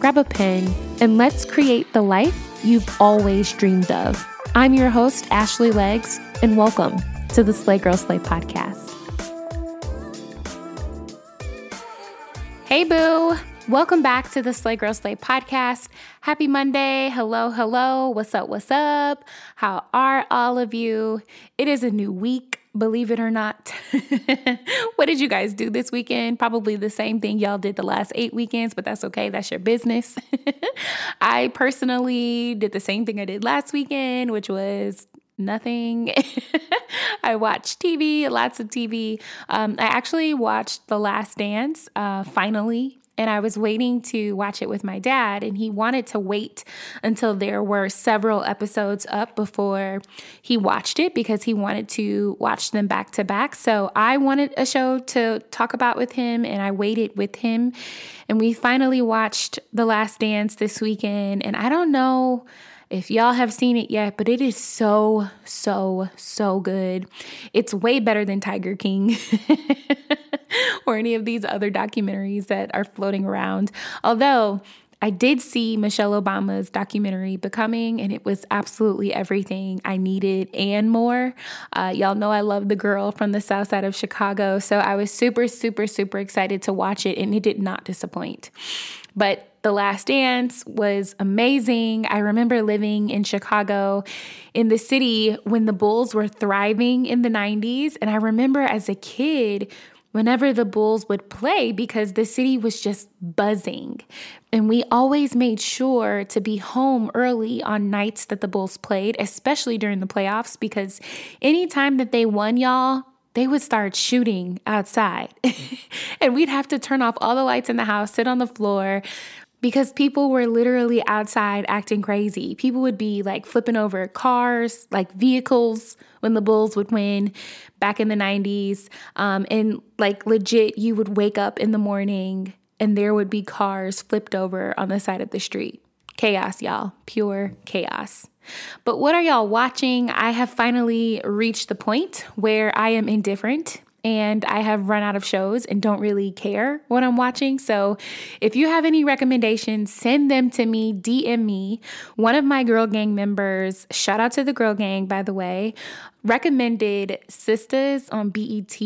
grab a pen, and let's create the life you've always dreamed of. I'm your host, Ashley Legs, and welcome to the Slay Girl Slay podcast. Hey, boo. Welcome back to the Slay Girl Slay podcast. Happy Monday. Hello, hello. What's up? What's up? How are all of you? It is a new week believe it or not. what did you guys do this weekend? Probably the same thing y'all did the last eight weekends, but that's okay. That's your business. I personally did the same thing I did last weekend, which was nothing. I watched TV, lots of TV. Um, I actually watched The Last Dance uh, finally and I was waiting to watch it with my dad, and he wanted to wait until there were several episodes up before he watched it because he wanted to watch them back to back. So I wanted a show to talk about with him, and I waited with him. And we finally watched The Last Dance this weekend, and I don't know if y'all have seen it yet, but it is so, so, so good. It's way better than Tiger King. or any of these other documentaries that are floating around. Although I did see Michelle Obama's documentary Becoming, and it was absolutely everything I needed and more. Uh, y'all know I love the girl from the south side of Chicago, so I was super, super, super excited to watch it, and it did not disappoint. But the Last Dance was amazing. I remember living in Chicago in the city when the Bulls were thriving in the 90s. And I remember as a kid, whenever the Bulls would play because the city was just buzzing. And we always made sure to be home early on nights that the Bulls played, especially during the playoffs, because anytime that they won, y'all, they would start shooting outside. and we'd have to turn off all the lights in the house, sit on the floor, because people were literally outside acting crazy. People would be like flipping over cars, like vehicles when the Bulls would win back in the 90s. Um, and like legit, you would wake up in the morning and there would be cars flipped over on the side of the street. Chaos, y'all. Pure chaos. But what are y'all watching? I have finally reached the point where I am indifferent and I have run out of shows and don't really care what I'm watching. So if you have any recommendations, send them to me, DM me. One of my Girl Gang members, shout out to the Girl Gang, by the way, recommended Sisters on BET.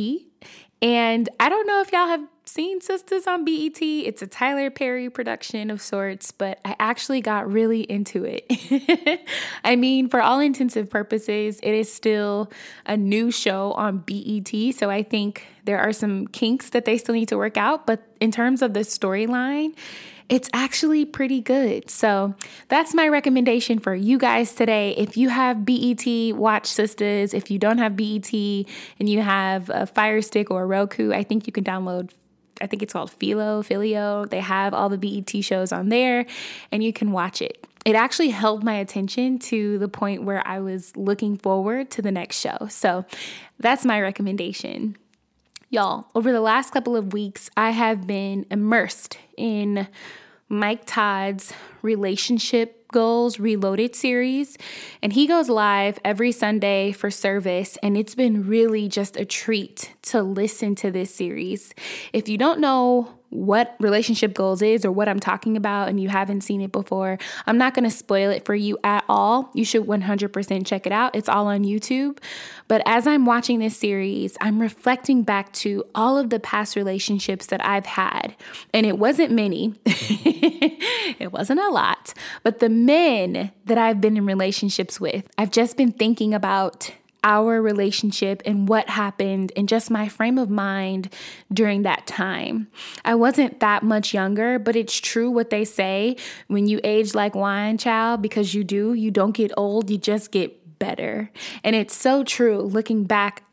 And I don't know if y'all have seen Sisters on BET. It's a Tyler Perry production of sorts, but I actually got really into it. I mean, for all intensive purposes, it is still a new show on BET. So I think there are some kinks that they still need to work out. But in terms of the storyline, it's actually pretty good. So that's my recommendation for you guys today. If you have BET, watch Sisters. If you don't have BET and you have a Fire Stick or a Roku, I think you can download I think it's called Philo, Filio. They have all the BET shows on there and you can watch it. It actually held my attention to the point where I was looking forward to the next show. So that's my recommendation. Y'all, over the last couple of weeks, I have been immersed in Mike Todd's relationship Goals Reloaded series, and he goes live every Sunday for service, and it's been really just a treat to listen to this series. If you don't know what relationship goals is or what I'm talking about and you haven't seen it before, I'm not going to spoil it for you at all. You should 100% check it out. It's all on YouTube. But as I'm watching this series, I'm reflecting back to all of the past relationships that I've had. And it wasn't many, it wasn't a lot, but the men that I've been in relationships with, I've just been thinking about our relationship and what happened and just my frame of mind during that time. I wasn't that much younger, but it's true what they say when you age like wine, child, because you do. You don't get old, you just get better. And it's so true looking back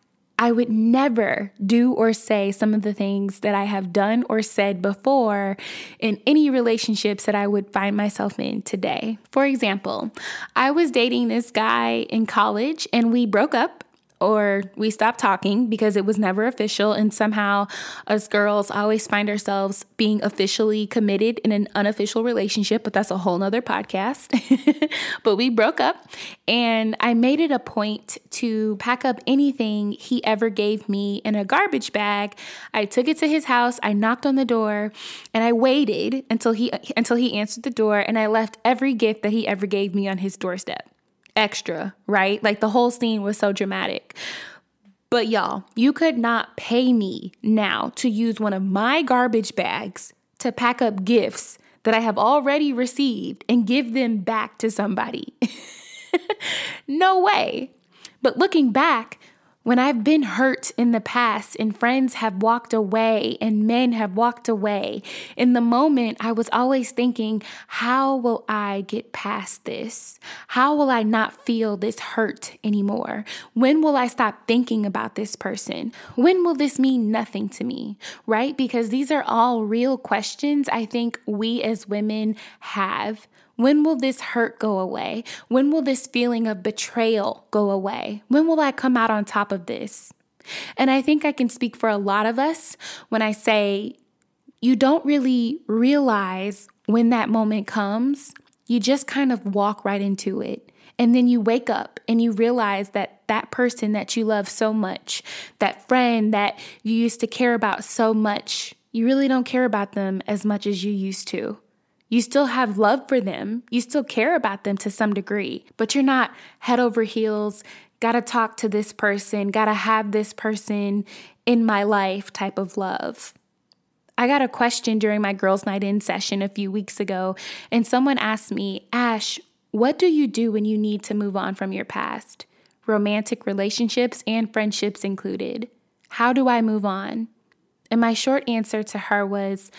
I would never do or say some of the things that I have done or said before in any relationships that I would find myself in today. For example, I was dating this guy in college and we broke up or we stopped talking because it was never official. And somehow, us girls always find ourselves being officially committed in an unofficial relationship, but that's a whole nother podcast. but we broke up, and I made it a point to pack up anything he ever gave me in a garbage bag. I took it to his house, I knocked on the door, and I waited until he until he answered the door, and I left every gift that he ever gave me on his doorstep extra, right? Like the whole scene was so dramatic. But y'all, you could not pay me now to use one of my garbage bags to pack up gifts that I have already received and give them back to somebody. no way. But looking back, when I've been hurt in the past and friends have walked away and men have walked away, in the moment I was always thinking, how will I get past this? How will I not feel this hurt anymore? When will I stop thinking about this person? When will this mean nothing to me? Right? Because these are all real questions I think we as women have. When will this hurt go away? When will this feeling of betrayal go away? When will I come out on top of this? And I think I can speak for a lot of us when I say you don't really realize when that moment comes. You just kind of walk right into it. And then you wake up and you realize that that person that you love so much, that friend that you used to care about so much, you really don't care about them as much as you used to. You still have love for them. You still care about them to some degree, but you're not head over heels, gotta talk to this person, gotta have this person in my life type of love. I got a question during my girls' night in session a few weeks ago, and someone asked me, Ash, what do you do when you need to move on from your past? Romantic relationships and friendships included. How do I move on? And my short answer to her was,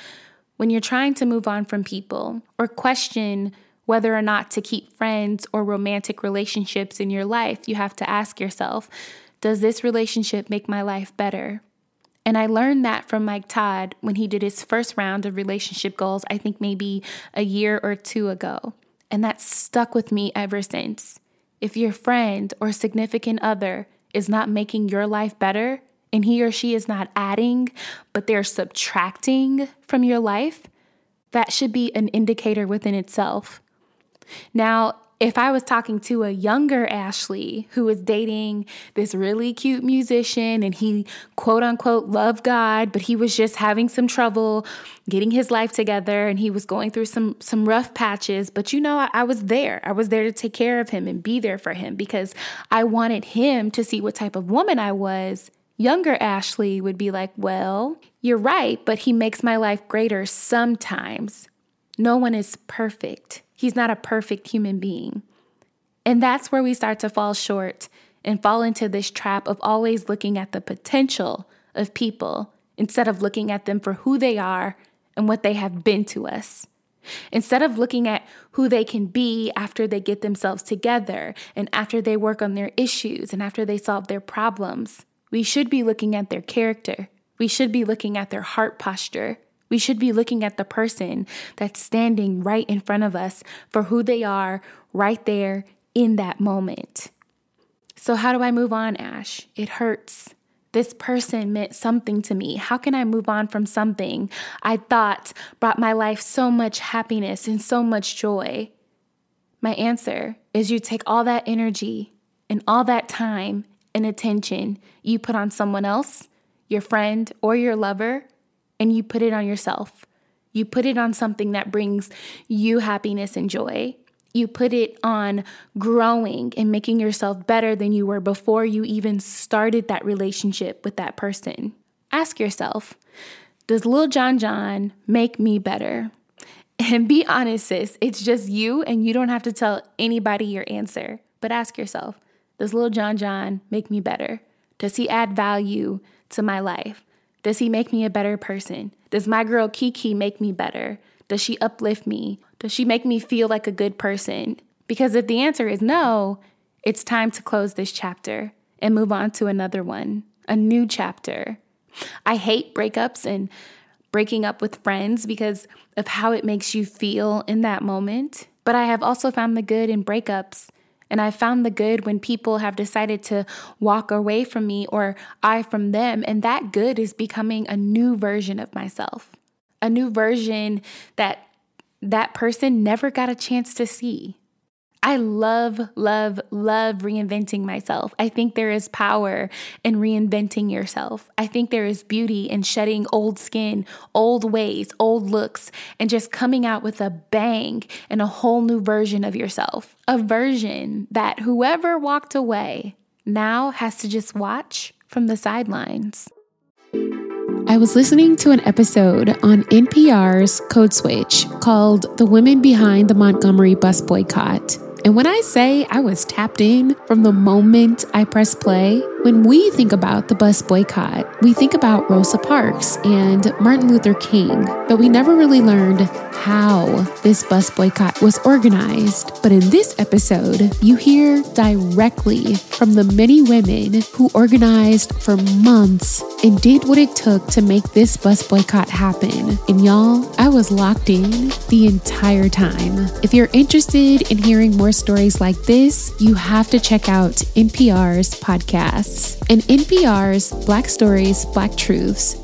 when you're trying to move on from people or question whether or not to keep friends or romantic relationships in your life, you have to ask yourself, does this relationship make my life better? And I learned that from Mike Todd when he did his first round of relationship goals, I think maybe a year or two ago. And that stuck with me ever since. If your friend or significant other is not making your life better, and he or she is not adding, but they're subtracting from your life, that should be an indicator within itself. Now, if I was talking to a younger Ashley who was dating this really cute musician and he quote unquote loved God, but he was just having some trouble getting his life together and he was going through some some rough patches, but you know, I, I was there. I was there to take care of him and be there for him because I wanted him to see what type of woman I was Younger Ashley would be like, Well, you're right, but he makes my life greater sometimes. No one is perfect. He's not a perfect human being. And that's where we start to fall short and fall into this trap of always looking at the potential of people instead of looking at them for who they are and what they have been to us. Instead of looking at who they can be after they get themselves together and after they work on their issues and after they solve their problems, we should be looking at their character. We should be looking at their heart posture. We should be looking at the person that's standing right in front of us for who they are right there in that moment. So, how do I move on, Ash? It hurts. This person meant something to me. How can I move on from something I thought brought my life so much happiness and so much joy? My answer is you take all that energy and all that time and attention you put on someone else, your friend, or your lover, and you put it on yourself. You put it on something that brings you happiness and joy. You put it on growing and making yourself better than you were before you even started that relationship with that person. Ask yourself, does Lil Jon Jon make me better? And be honest, sis, it's just you, and you don't have to tell anybody your answer. But ask yourself, does little John John make me better? Does he add value to my life? Does he make me a better person? Does my girl Kiki make me better? Does she uplift me? Does she make me feel like a good person? Because if the answer is no, it's time to close this chapter and move on to another one. a new chapter. I hate breakups and breaking up with friends because of how it makes you feel in that moment. But I have also found the good in breakups. And I've found the good when people have decided to walk away from me or I from them. And that good is becoming a new version of myself, a new version that that person never got a chance to see. I love, love, love reinventing myself. I think there is power in reinventing yourself. I think there is beauty in shedding old skin, old ways, old looks, and just coming out with a bang and a whole new version of yourself. A version that whoever walked away now has to just watch from the sidelines. I was listening to an episode on NPR's Code Switch called The Women Behind the Montgomery Bus Boycott. And when I say I was tapped in from the moment I pressed play, when we think about the bus boycott, we think about Rosa Parks and Martin Luther King, but we never really learned how this bus boycott was organized. But in this episode, you hear directly from the many women who organized for months and did what it took to make this bus boycott happen. And y'all, I was locked in the entire time. If you're interested in hearing more stories like this, you have to check out NPR's podcasts. And NPR's Black Stories, Black Truths,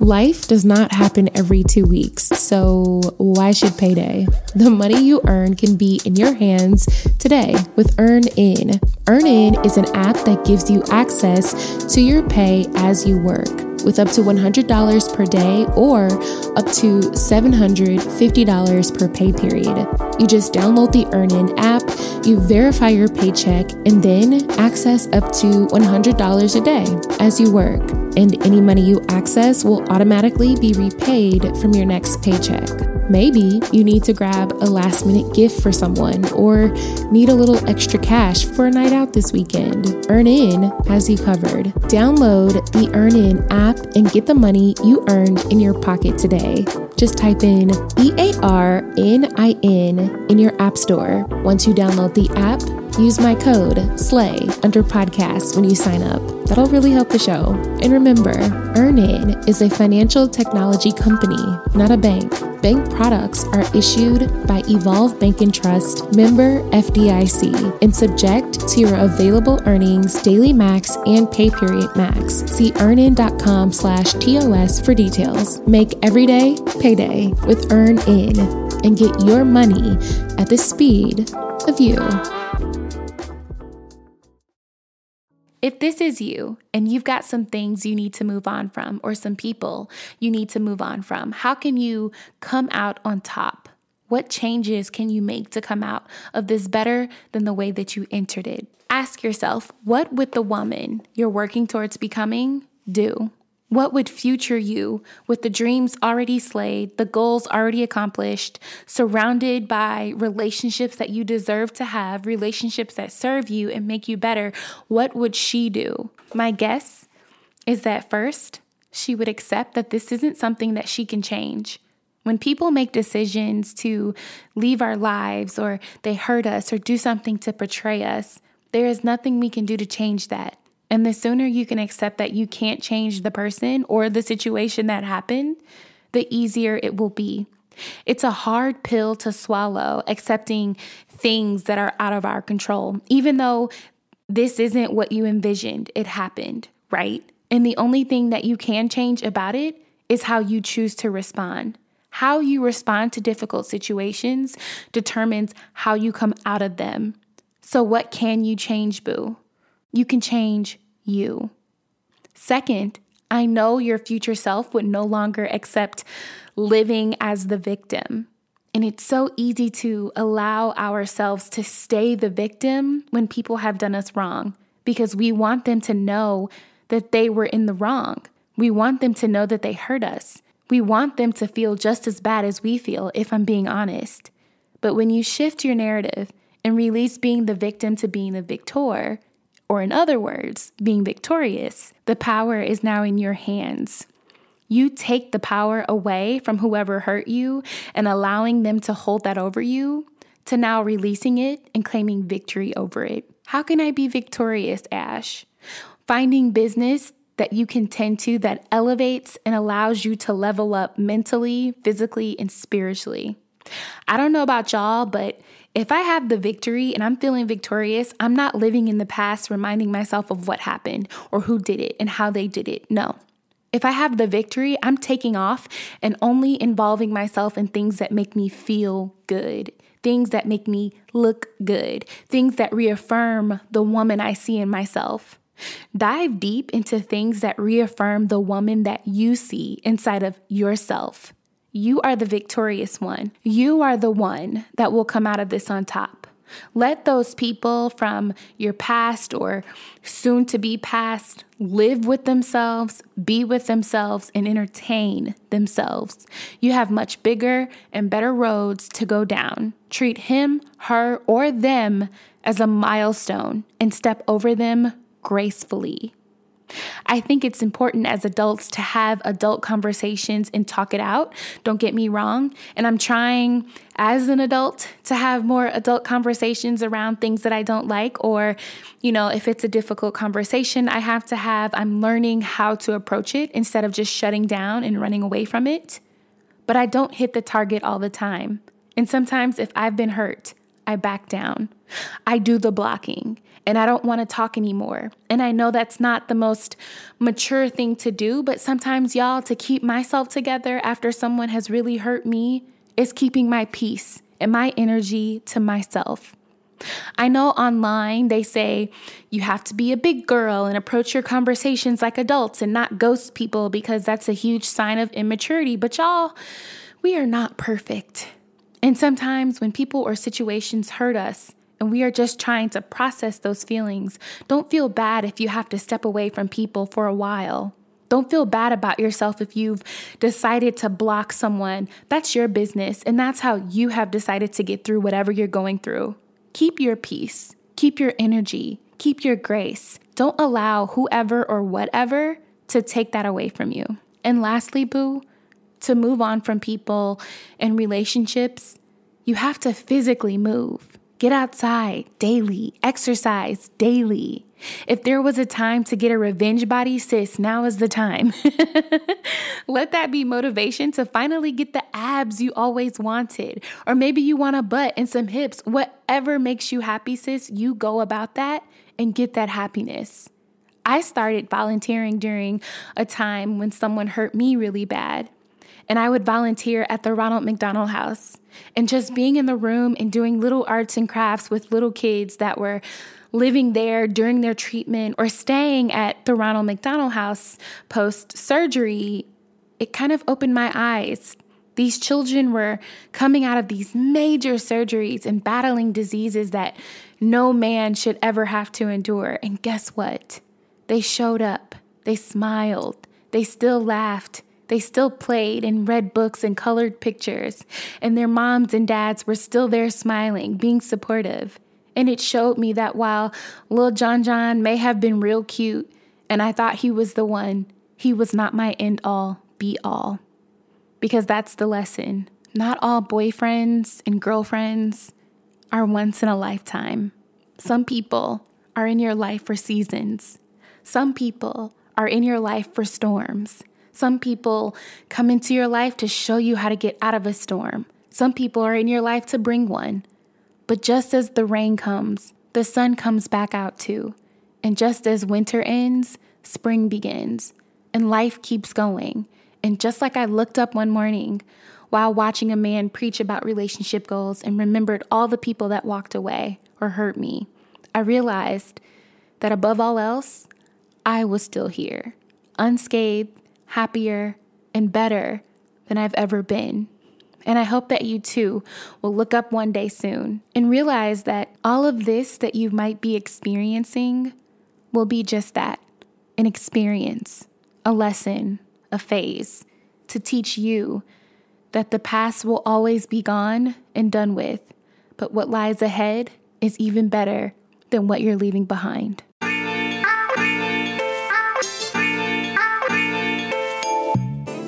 Life does not happen every two weeks, so why should payday? The money you earn can be in your hands today with Earn In. EarnIn is an app that gives you access to your pay as you work with up to $100 per day or up to $750 per pay period. You just download the EarnIn app, you verify your paycheck, and then access up to $100 a day as you work. And any money you access will automatically be repaid from your next paycheck. Maybe you need to grab a last minute gift for someone or need a little extra cash for a night out this weekend. EarnIn has you covered. Download the EarnIn app and get the money you earned in your pocket today. Just type in E A R N I N in your app store. Once you download the app, use my code SLAY under podcasts when you sign up. That'll really help the show. And remember, EarnIn is a financial technology company, not a bank. Bank products are issued by Evolve Bank and Trust, member FDIC, and subject to your available earnings, daily max, and pay period max. See earnin.com slash TOS for details. Make every day payday with EarnIn and get your money at the speed of you. If this is you and you've got some things you need to move on from or some people you need to move on from, how can you come out on top? What changes can you make to come out of this better than the way that you entered it? Ask yourself, what would the woman you're working towards becoming do? What would future you, with the dreams already slayed, the goals already accomplished, surrounded by relationships that you deserve to have, relationships that serve you and make you better, what would she do? My guess is that first, she would accept that this isn't something that she can change. When people make decisions to leave our lives or they hurt us or do something to betray us, there is nothing we can do to change that. And the sooner you can accept that you can't change the person or the situation that happened, the easier it will be. It's a hard pill to swallow, accepting things that are out of our control, even though this isn't what you envisioned. It happened, right? And the only thing that you can change about it is how you choose to respond. How you respond to difficult situations determines how you come out of them. So, what can you change, boo? You can change you. Second, I know your future self would no longer accept living as the victim. And it's so easy to allow ourselves to stay the victim when people have done us wrong because we want them to know that they were in the wrong. We want them to know that they hurt us. We want them to feel just as bad as we feel, if I'm being honest. But when you shift your narrative and release being the victim to being the victor, or in other words, being victorious, the power is now in your hands. You take the power away from whoever hurt you and allowing them to hold that over you to now releasing it and claiming victory over it. How can I be victorious, Ash? Finding business that you can tend to that elevates and allows you to level up mentally, physically, and spiritually. I don't know about y'all, but if I have the victory and I'm feeling victorious, I'm not living in the past reminding myself of what happened or who did it and how they did it. No. If I have the victory, I'm taking off and only involving myself in things that make me feel good, things that make me look good, things that reaffirm the woman I see in myself. Dive deep into things that reaffirm the woman that you see inside of yourself. You are the victorious one. You are the one that will come out of this on top. Let those people from your past or soon to be past live with themselves, be with themselves, and entertain themselves. You have much bigger and better roads to go down. Treat him, her, or them as a milestone and step over them gracefully. I think it's important as adults to have adult conversations and talk it out. Don't get me wrong. And I'm trying as an adult to have more adult conversations around things that I don't like, or, you know, if it's a difficult conversation I have to have, I'm learning how to approach it instead of just shutting down and running away from it. But I don't hit the target all the time. And sometimes if I've been hurt, I back down. I do the blocking and I don't want to talk anymore. And I know that's not the most mature thing to do, but sometimes, y'all, to keep myself together after someone has really hurt me is keeping my peace and my energy to myself. I know online they say you have to be a big girl and approach your conversations like adults and not ghost people because that's a huge sign of immaturity. But y'all, we are not perfect. And sometimes when people or situations hurt us, and we are just trying to process those feelings, don't feel bad if you have to step away from people for a while. Don't feel bad about yourself if you've decided to block someone. That's your business, and that's how you have decided to get through whatever you're going through. Keep your peace, keep your energy, keep your grace. Don't allow whoever or whatever to take that away from you. And lastly, boo, to move on from people and relationships, you have to physically move. Get outside daily, exercise daily. If there was a time to get a revenge body, sis, now is the time. Let that be motivation to finally get the abs you always wanted. Or maybe you want a butt and some hips. Whatever makes you happy, sis, you go about that and get that happiness. I started volunteering during a time when someone hurt me really bad and I would volunteer at the Ronald McDonald House. And just being in the room and doing little arts and crafts with little kids that were living there during their treatment or staying at the Ronald McDonald House post surgery, it kind of opened my eyes. These children were coming out of these major surgeries and battling diseases that no man should ever have to endure. And guess what? They showed up, they smiled, they still laughed, they still played and read books and colored pictures, and their moms and dads were still there smiling, being supportive. And it showed me that while Lil John John may have been real cute and I thought he was the one, he was not my end all, be all. Because that's the lesson. Not all boyfriends and girlfriends are once in a lifetime. Some people are in your life for seasons. Some people are in your life for storms. Some people come into your life to show you how to get out of a storm. Some people are in your life to bring one. But just as the rain comes, the sun comes back out too. And just as winter ends, spring begins, and life keeps going. And just like I looked up one morning while watching a man preach about relationship goals and remembered all the people that walked away or hurt me, I realized that above all else, I was still here, unscathed happier, and better than I've ever been. And I hope that you too will look up one day soon and realize that all of this that you might be experiencing will be just that an experience, a lesson, a phase to teach you that the past will always be gone and done with, but what lies ahead is even better than what you're leaving behind.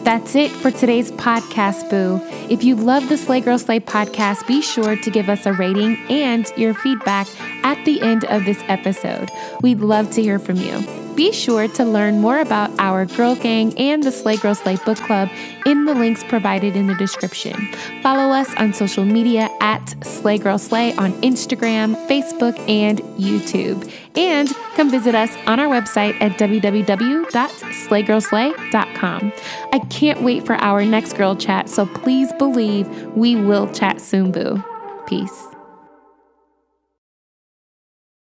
That's it for today's podcast, Boo. If you love the Slay Girl Slay podcast, be sure to give us a rating and your feedback at the end of this episode. We'd love to hear from you. Be sure to learn more about our Girl Gang and the Slay Girl Slay Book Club in the links provided in the description. Follow us on social media at Slay Girl Slay on Instagram, Facebook, and YouTube. And come visit us on our website at www.slaygirlslay.com. I can't wait for our next girl chat, so please believe we will chat soon, boo. Peace.